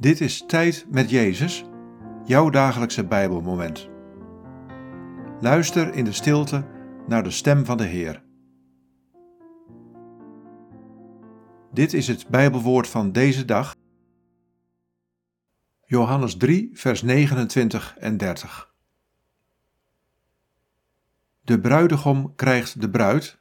Dit is Tijd met Jezus, jouw dagelijkse Bijbelmoment. Luister in de stilte naar de stem van de Heer. Dit is het Bijbelwoord van deze dag. Johannes 3, vers 29 en 30. De bruidegom krijgt de bruid.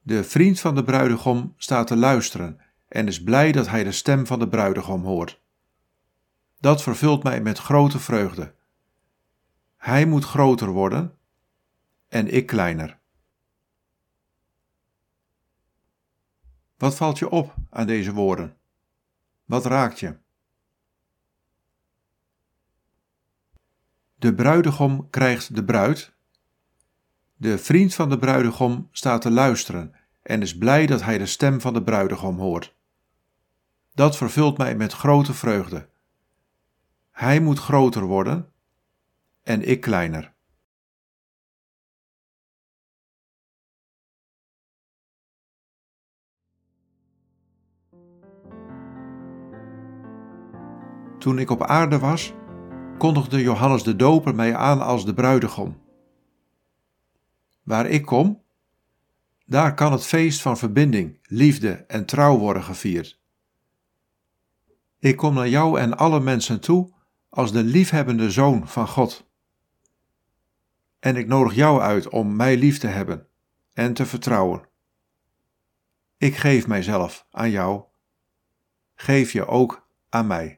De vriend van de bruidegom staat te luisteren en is blij dat hij de stem van de bruidegom hoort. Dat vervult mij met grote vreugde. Hij moet groter worden en ik kleiner. Wat valt je op aan deze woorden? Wat raakt je? De bruidegom krijgt de bruid. De vriend van de bruidegom staat te luisteren en is blij dat hij de stem van de bruidegom hoort. Dat vervult mij met grote vreugde. Hij moet groter worden en ik kleiner. Toen ik op aarde was, kondigde Johannes de Doper mij aan als de bruidegom. Waar ik kom, daar kan het feest van verbinding, liefde en trouw worden gevierd. Ik kom naar jou en alle mensen toe als de liefhebbende zoon van God. En ik nodig jou uit om mij lief te hebben en te vertrouwen. Ik geef mijzelf aan jou. Geef je ook aan mij.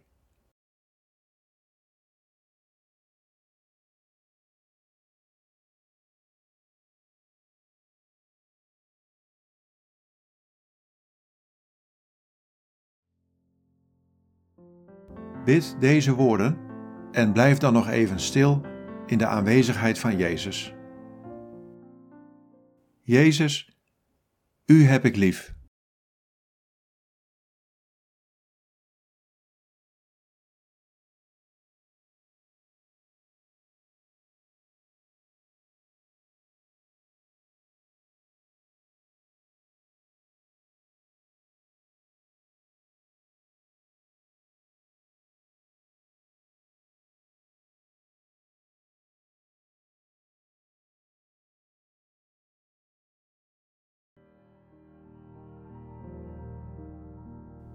Bid deze woorden en blijf dan nog even stil in de aanwezigheid van Jezus. Jezus, U heb ik lief.